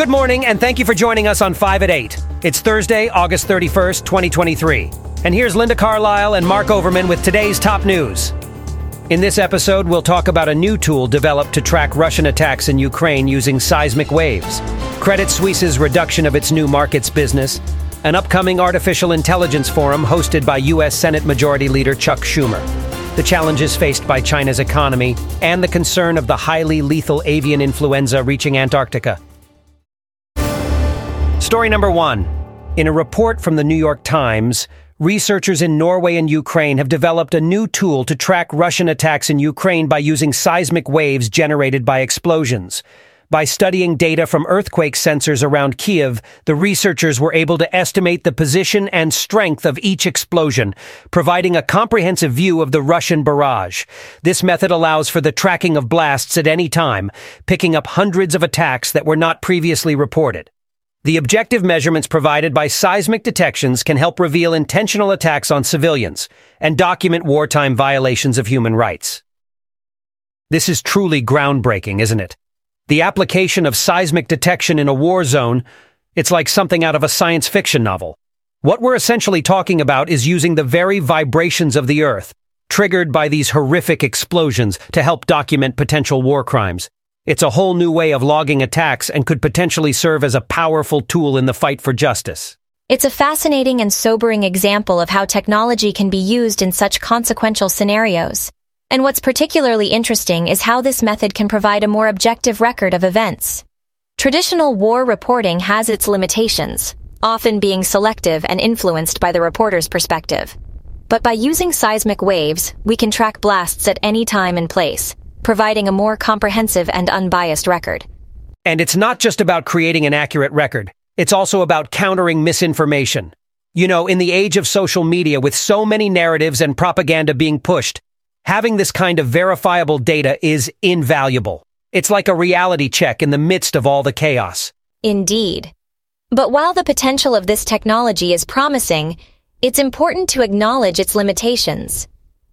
Good morning, and thank you for joining us on 5 at 8. It's Thursday, August 31st, 2023. And here's Linda Carlisle and Mark Overman with today's top news. In this episode, we'll talk about a new tool developed to track Russian attacks in Ukraine using seismic waves, Credit Suisse's reduction of its new markets business, an upcoming artificial intelligence forum hosted by U.S. Senate Majority Leader Chuck Schumer, the challenges faced by China's economy, and the concern of the highly lethal avian influenza reaching Antarctica. Story number one. In a report from the New York Times, researchers in Norway and Ukraine have developed a new tool to track Russian attacks in Ukraine by using seismic waves generated by explosions. By studying data from earthquake sensors around Kiev, the researchers were able to estimate the position and strength of each explosion, providing a comprehensive view of the Russian barrage. This method allows for the tracking of blasts at any time, picking up hundreds of attacks that were not previously reported. The objective measurements provided by seismic detections can help reveal intentional attacks on civilians and document wartime violations of human rights. This is truly groundbreaking, isn't it? The application of seismic detection in a war zone, it's like something out of a science fiction novel. What we're essentially talking about is using the very vibrations of the Earth, triggered by these horrific explosions, to help document potential war crimes. It's a whole new way of logging attacks and could potentially serve as a powerful tool in the fight for justice. It's a fascinating and sobering example of how technology can be used in such consequential scenarios. And what's particularly interesting is how this method can provide a more objective record of events. Traditional war reporting has its limitations, often being selective and influenced by the reporter's perspective. But by using seismic waves, we can track blasts at any time and place, providing a more comprehensive and unbiased record. And it's not just about creating an accurate record. It's also about countering misinformation. You know, in the age of social media with so many narratives and propaganda being pushed, having this kind of verifiable data is invaluable. It's like a reality check in the midst of all the chaos. Indeed. But while the potential of this technology is promising, it's important to acknowledge its limitations.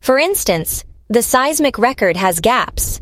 For instance, the seismic record has gaps.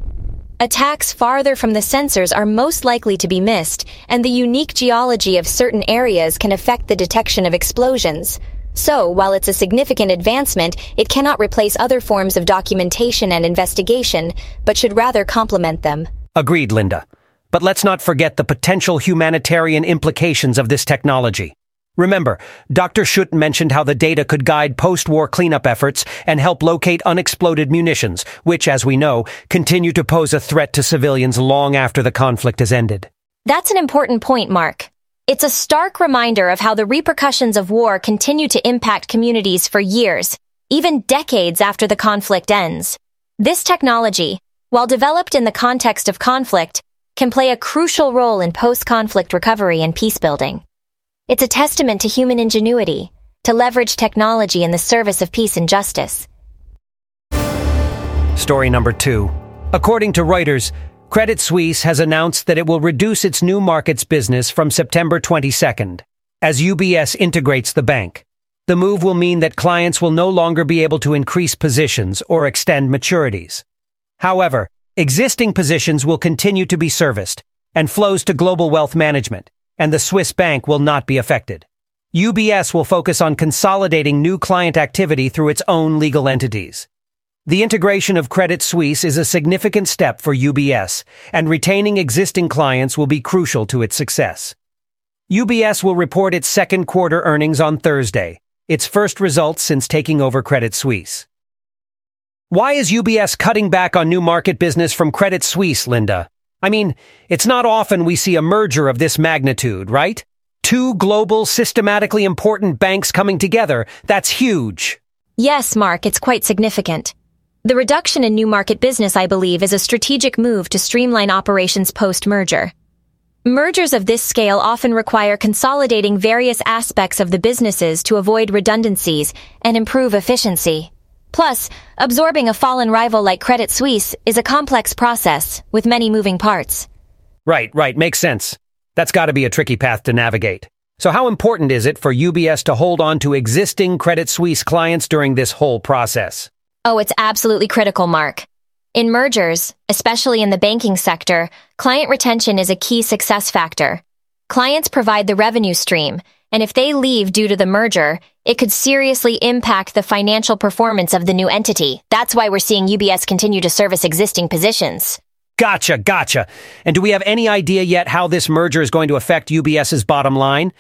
Attacks farther from the sensors are most likely to be missed, and the unique geology of certain areas can affect the detection of explosions. So, while it's a significant advancement, it cannot replace other forms of documentation and investigation, but should rather complement them. Agreed, Linda. But let's not forget the potential humanitarian implications of this technology. Remember, Dr. Schutt mentioned how the data could guide post-war cleanup efforts and help locate unexploded munitions, which, as we know, continue to pose a threat to civilians long after the conflict has ended. That's an important point, Mark. It's a stark reminder of how the repercussions of war continue to impact communities for years, even decades after the conflict ends. This technology, while developed in the context of conflict, can play a crucial role in post-conflict recovery and peacebuilding. It's a testament to human ingenuity to leverage technology in the service of peace and justice. Story number two. According to Reuters, Credit Suisse has announced that it will reduce its new markets business from September 22nd as UBS integrates the bank. The move will mean that clients will no longer be able to increase positions or extend maturities. However, existing positions will continue to be serviced and flows to global wealth management and the Swiss bank will not be affected. UBS will focus on consolidating new client activity through its own legal entities. The integration of Credit Suisse is a significant step for UBS, and retaining existing clients will be crucial to its success. UBS will report its second quarter earnings on Thursday, its first results since taking over Credit Suisse. Why is UBS cutting back on new market business from Credit Suisse, Linda? I mean, it's not often we see a merger of this magnitude, right? Two global, systematically important banks coming together. That's huge. Yes, Mark, it's quite significant. The reduction in new market business, I believe, is a strategic move to streamline operations post-merger. Mergers of this scale often require consolidating various aspects of the businesses to avoid redundancies and improve efficiency. Plus, absorbing a fallen rival like Credit Suisse is a complex process with many moving parts. Right, right, makes sense. That's got to be a tricky path to navigate. So how important is it for UBS to hold on to existing Credit Suisse clients during this whole process? Oh, it's absolutely critical, Mark. In mergers, especially in the banking sector, client retention is a key success factor. Clients provide the revenue stream, and if they leave due to the merger, it could seriously impact the financial performance of the new entity. That's why we're seeing UBS continue to service existing positions. Gotcha, gotcha. And do we have any idea yet how this merger is going to affect UBS's bottom line?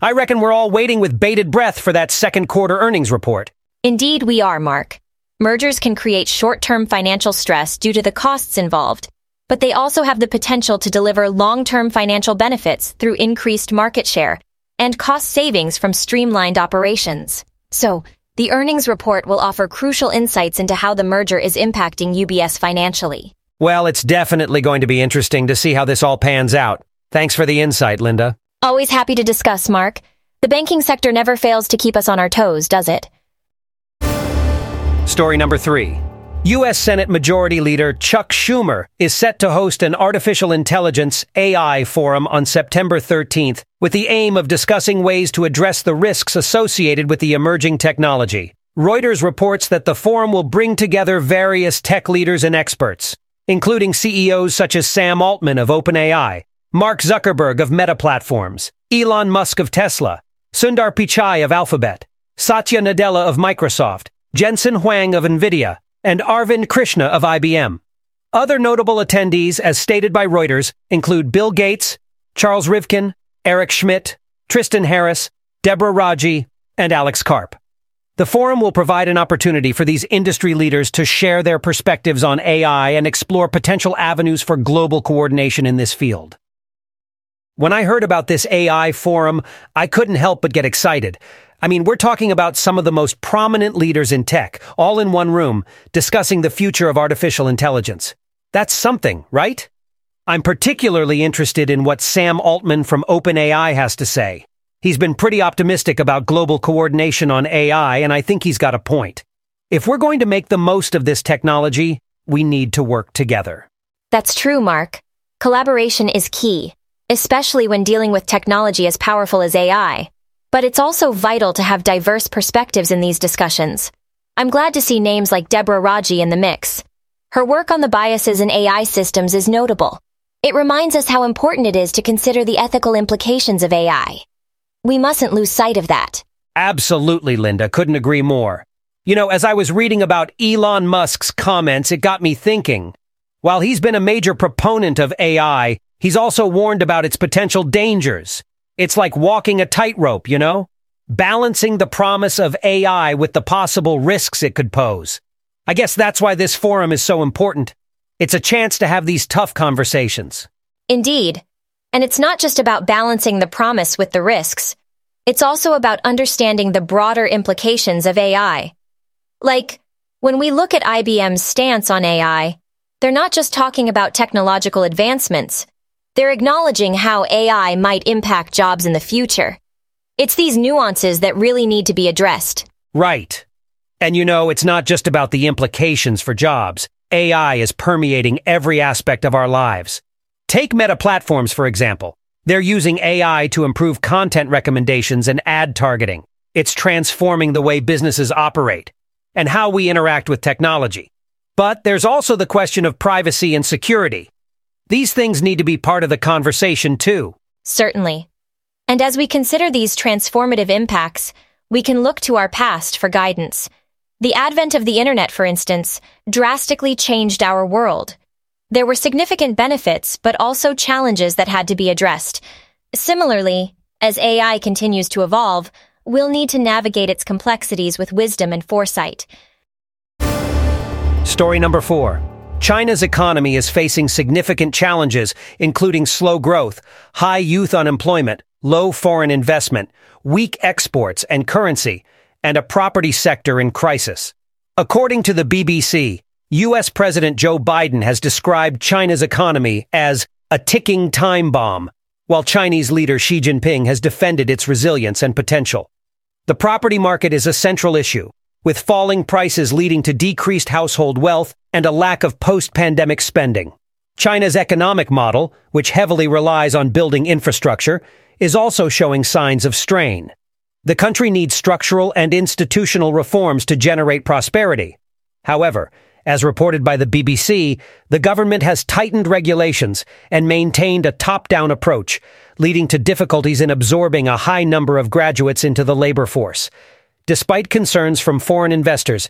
I reckon we're all waiting with bated breath for that second quarter earnings report. Indeed, we are, Mark. Mergers can create short-term financial stress due to the costs involved, but they also have the potential to deliver long-term financial benefits through increased market share and cost savings from streamlined operations. So, the earnings report will offer crucial insights into how the merger is impacting UBS financially. Well, it's definitely going to be interesting to see how this all pans out. Thanks for the insight, Linda. Always happy to discuss, Mark. The banking sector never fails to keep us on our toes, does it? Story number three. U.S. Senate Majority Leader Chuck Schumer is set to host an artificial intelligence AI forum on September 13th with the aim of discussing ways to address the risks associated with the emerging technology. Reuters reports that the forum will bring together various tech leaders and experts, including CEOs such as Sam Altman of OpenAI, Mark Zuckerberg of Meta Platforms, Elon Musk of Tesla, Sundar Pichai of Alphabet, Satya Nadella of Microsoft, Jensen Huang of NVIDIA, and Arvind Krishna of IBM. Other notable attendees, as stated by Reuters, include Bill Gates, Charles Rivkin, Eric Schmidt, Tristan Harris, Deborah Raji, and Alex Karp. The forum will provide an opportunity for these industry leaders to share their perspectives on AI and explore potential avenues for global coordination in this field. When I heard about this AI forum, I couldn't help but get excited. I mean, we're talking about some of the most prominent leaders in tech, all in one room, discussing the future of artificial intelligence. That's something, right? I'm particularly interested in what Sam Altman from OpenAI has to say. He's been pretty optimistic about global coordination on AI, and I think he's got a point. If we're going to make the most of this technology, we need to work together. That's true, Mark. Collaboration is key, especially when dealing with technology as powerful as AI. But it's also vital to have diverse perspectives in these discussions. I'm glad to see names like Deborah Raji in the mix. Her work on the biases in AI systems is notable. It reminds us how important it is to consider the ethical implications of AI. We mustn't lose sight of that. Absolutely, Linda. Couldn't agree more. You know, as I was reading about Elon Musk's comments, it got me thinking. While he's been a major proponent of AI, he's also warned about its potential dangers. It's like walking a tightrope, you know? Balancing the promise of AI with the possible risks it could pose. I guess that's why this forum is so important. It's a chance to have these tough conversations. Indeed. And it's not just about balancing the promise with the risks. It's also about understanding the broader implications of AI. Like, when we look at IBM's stance on AI, they're not just talking about technological advancements. They're acknowledging how AI might impact jobs in the future. It's these nuances that really need to be addressed. Right. And you know, it's not just about the implications for jobs. AI is permeating every aspect of our lives. Take Meta Platforms, for example. They're using AI to improve content recommendations and ad targeting. It's transforming the way businesses operate and how we interact with technology. But there's also the question of privacy and security. These things need to be part of the conversation too. Certainly. And as we consider these transformative impacts, we can look to our past for guidance. The advent of the internet, for instance, drastically changed our world. There were significant benefits, but also challenges that had to be addressed. Similarly, as AI continues to evolve, we'll need to navigate its complexities with wisdom and foresight. Story number four. China's economy is facing significant challenges, including slow growth, high youth unemployment, low foreign investment, weak exports and currency, and a property sector in crisis. According to the BBC, U.S. President Joe Biden has described China's economy as a ticking time bomb, while Chinese leader Xi Jinping has defended its resilience and potential. The property market is a central issue, with falling prices leading to decreased household wealth and a lack of post-pandemic spending. China's economic model, which heavily relies on building infrastructure, is also showing signs of strain. The country needs structural and institutional reforms to generate prosperity. However, as reported by the BBC, the government has tightened regulations and maintained a top-down approach, leading to difficulties in absorbing a high number of graduates into the labor force. Despite concerns from foreign investors,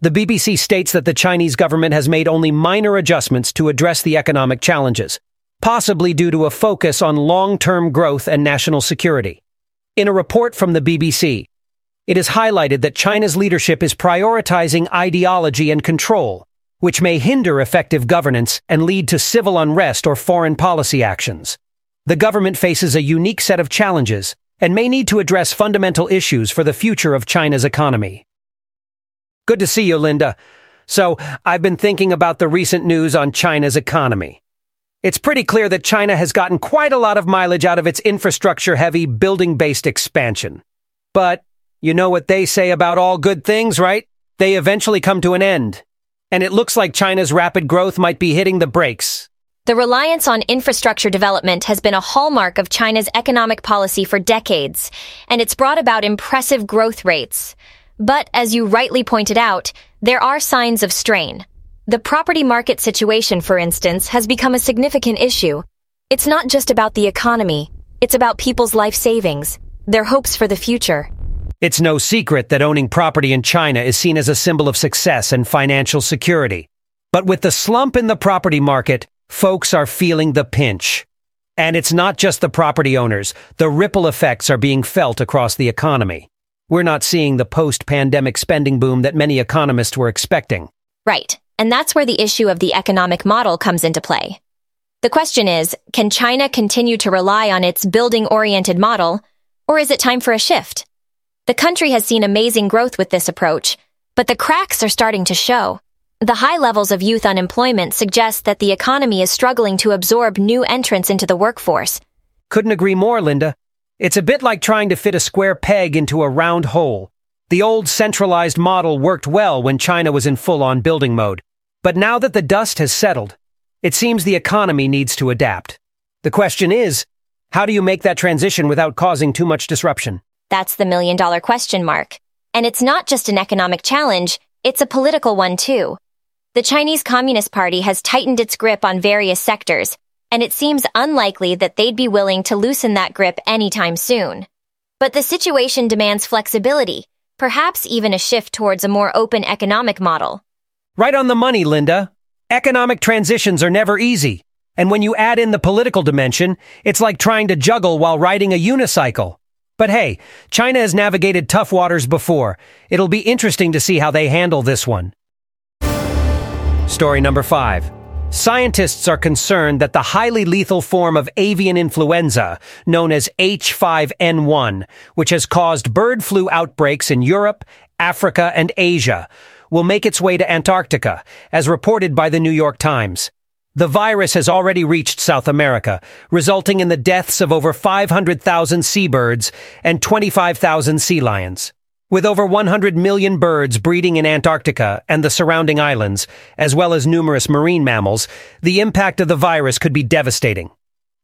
the BBC states that the Chinese government has made only minor adjustments to address the economic challenges, possibly due to a focus on long-term growth and national security. In a report from the BBC, it is highlighted that China's leadership is prioritizing ideology and control, which may hinder effective governance and lead to civil unrest or foreign policy actions. The government faces a unique set of challenges and may need to address fundamental issues for the future of China's economy. Good to see you, Linda. So, I've been thinking about the recent news on China's economy. It's pretty clear that China has gotten quite a lot of mileage out of its infrastructure-heavy, building-based expansion. But, you know what they say about all good things, right? They eventually come to an end and it looks like China's rapid growth might be hitting the brakes. The reliance on infrastructure development has been a hallmark of China's economic policy for decades, and it's brought about impressive growth rates. But as you rightly pointed out, there are signs of strain. The property market situation, for instance, has become a significant issue. It's not just about the economy, it's about people's life savings, their hopes for the future. It's no secret that owning property in China is seen as a symbol of success and financial security. But with the slump in the property market, folks are feeling the pinch. And it's not just the property owners. The ripple effects are being felt across the economy. We're not seeing the post-pandemic spending boom that many economists were expecting. Right. And that's where the issue of the economic model comes into play. The question is, can China continue to rely on its building-oriented model, or is it time for a shift? The country has seen amazing growth with this approach, but the cracks are starting to show. The high levels of youth unemployment suggest that the economy is struggling to absorb new entrants into the workforce. Couldn't agree more, Linda. It's a bit like trying to fit a square peg into a round hole. The old centralized model worked well when China was in full-on building mode. But now that the dust has settled, it seems the economy needs to adapt. The question is, how do you make that transition without causing too much disruption? That's the million dollar question mark. And it's not just an economic challenge, it's a political one too. The Chinese Communist Party has tightened its grip on various sectors, and it seems unlikely that they'd be willing to loosen that grip anytime soon. But the situation demands flexibility, perhaps even a shift towards a more open economic model. Right on the money, Linda. Economic transitions are never easy. And when you add in the political dimension, it's like trying to juggle while riding a unicycle. But hey, China has navigated tough waters before. It'll be interesting to see how they handle this one. Story number five. Scientists are concerned that the highly lethal form of avian influenza, known as H5N1, which has caused bird flu outbreaks in Europe, Africa, and Asia, will make its way to Antarctica, as reported by the New York Times. The virus has already reached South America, resulting in the deaths of over 500,000 seabirds and 25,000 sea lions. With over 100 million birds breeding in Antarctica and the surrounding islands, as well as numerous marine mammals, the impact of the virus could be devastating.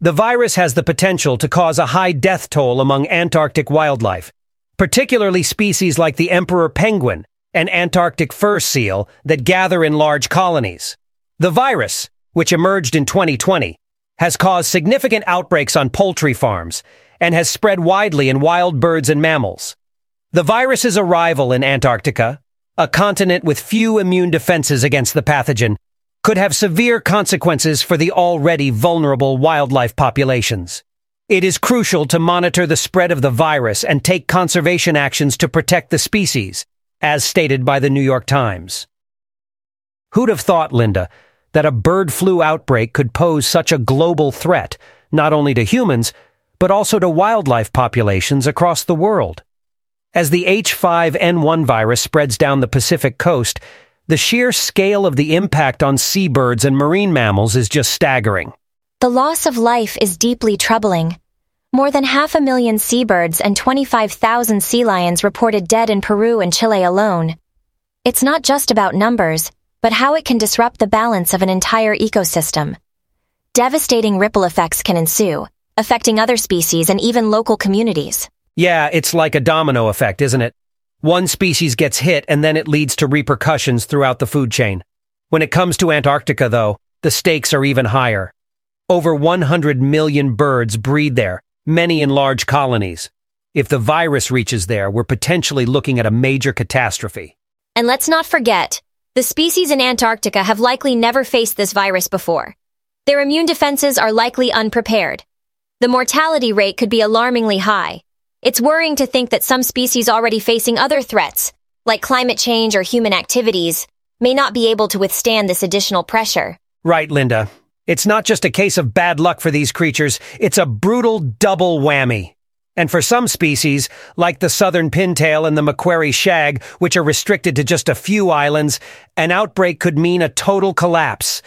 The virus has the potential to cause a high death toll among Antarctic wildlife, particularly species like the emperor penguin and Antarctic fur seal that gather in large colonies. The virus, which emerged in 2020, has caused significant outbreaks on poultry farms and has spread widely in wild birds and mammals. The virus's arrival in Antarctica, a continent with few immune defenses against the pathogen, could have severe consequences for the already vulnerable wildlife populations. It is crucial to monitor the spread of the virus and take conservation actions to protect the species, as stated by the New York Times. Who'd have thought, Linda, that a bird flu outbreak could pose such a global threat, not only to humans, but also to wildlife populations across the world. As the H5N1 virus spreads down the Pacific coast, the sheer scale of the impact on seabirds and marine mammals is just staggering. The loss of life is deeply troubling. More than half a million seabirds and 25,000 sea lions reported dead in Peru and Chile alone. It's not just about numbers, but how it can disrupt the balance of an entire ecosystem. Devastating ripple effects can ensue, affecting other species and even local communities. Yeah, it's like a domino effect, isn't it? One species gets hit and then it leads to repercussions throughout the food chain. When it comes to Antarctica, though, the stakes are even higher. Over 100 million birds breed there, many in large colonies. If the virus reaches there, we're potentially looking at a major catastrophe. And let's not forget, the species in Antarctica have likely never faced this virus before. Their immune defenses are likely unprepared. The mortality rate could be alarmingly high. It's worrying to think that some species already facing other threats, like climate change or human activities, may not be able to withstand this additional pressure. Right, Linda. It's not just a case of bad luck for these creatures, it's a brutal double whammy. And for some species, like the southern pintail and the Macquarie shag, which are restricted to just a few islands, an outbreak could mean a total collapse.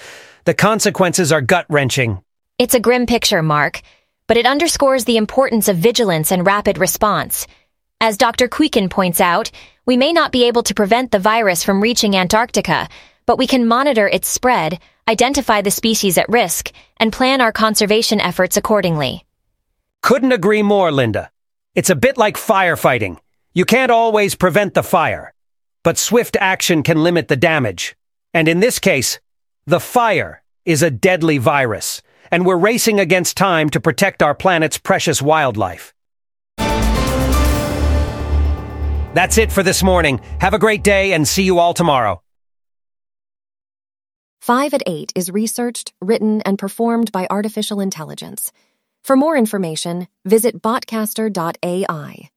The consequences are gut-wrenching. It's a grim picture, Mark, but it underscores the importance of vigilance and rapid response. As Dr. Kuiken points out, we may not be able to prevent the virus from reaching Antarctica, but we can monitor its spread, identify the species at risk, and plan our conservation efforts accordingly. Couldn't agree more, Linda. It's a bit like firefighting. You can't always prevent the fire, but swift action can limit the damage. And in this case, the fire is a deadly virus, and we're racing against time to protect our planet's precious wildlife. That's it for this morning. Have a great day and see you all tomorrow. 5 at 8 is researched, written, and performed by artificial intelligence. For more information, visit botcaster.ai.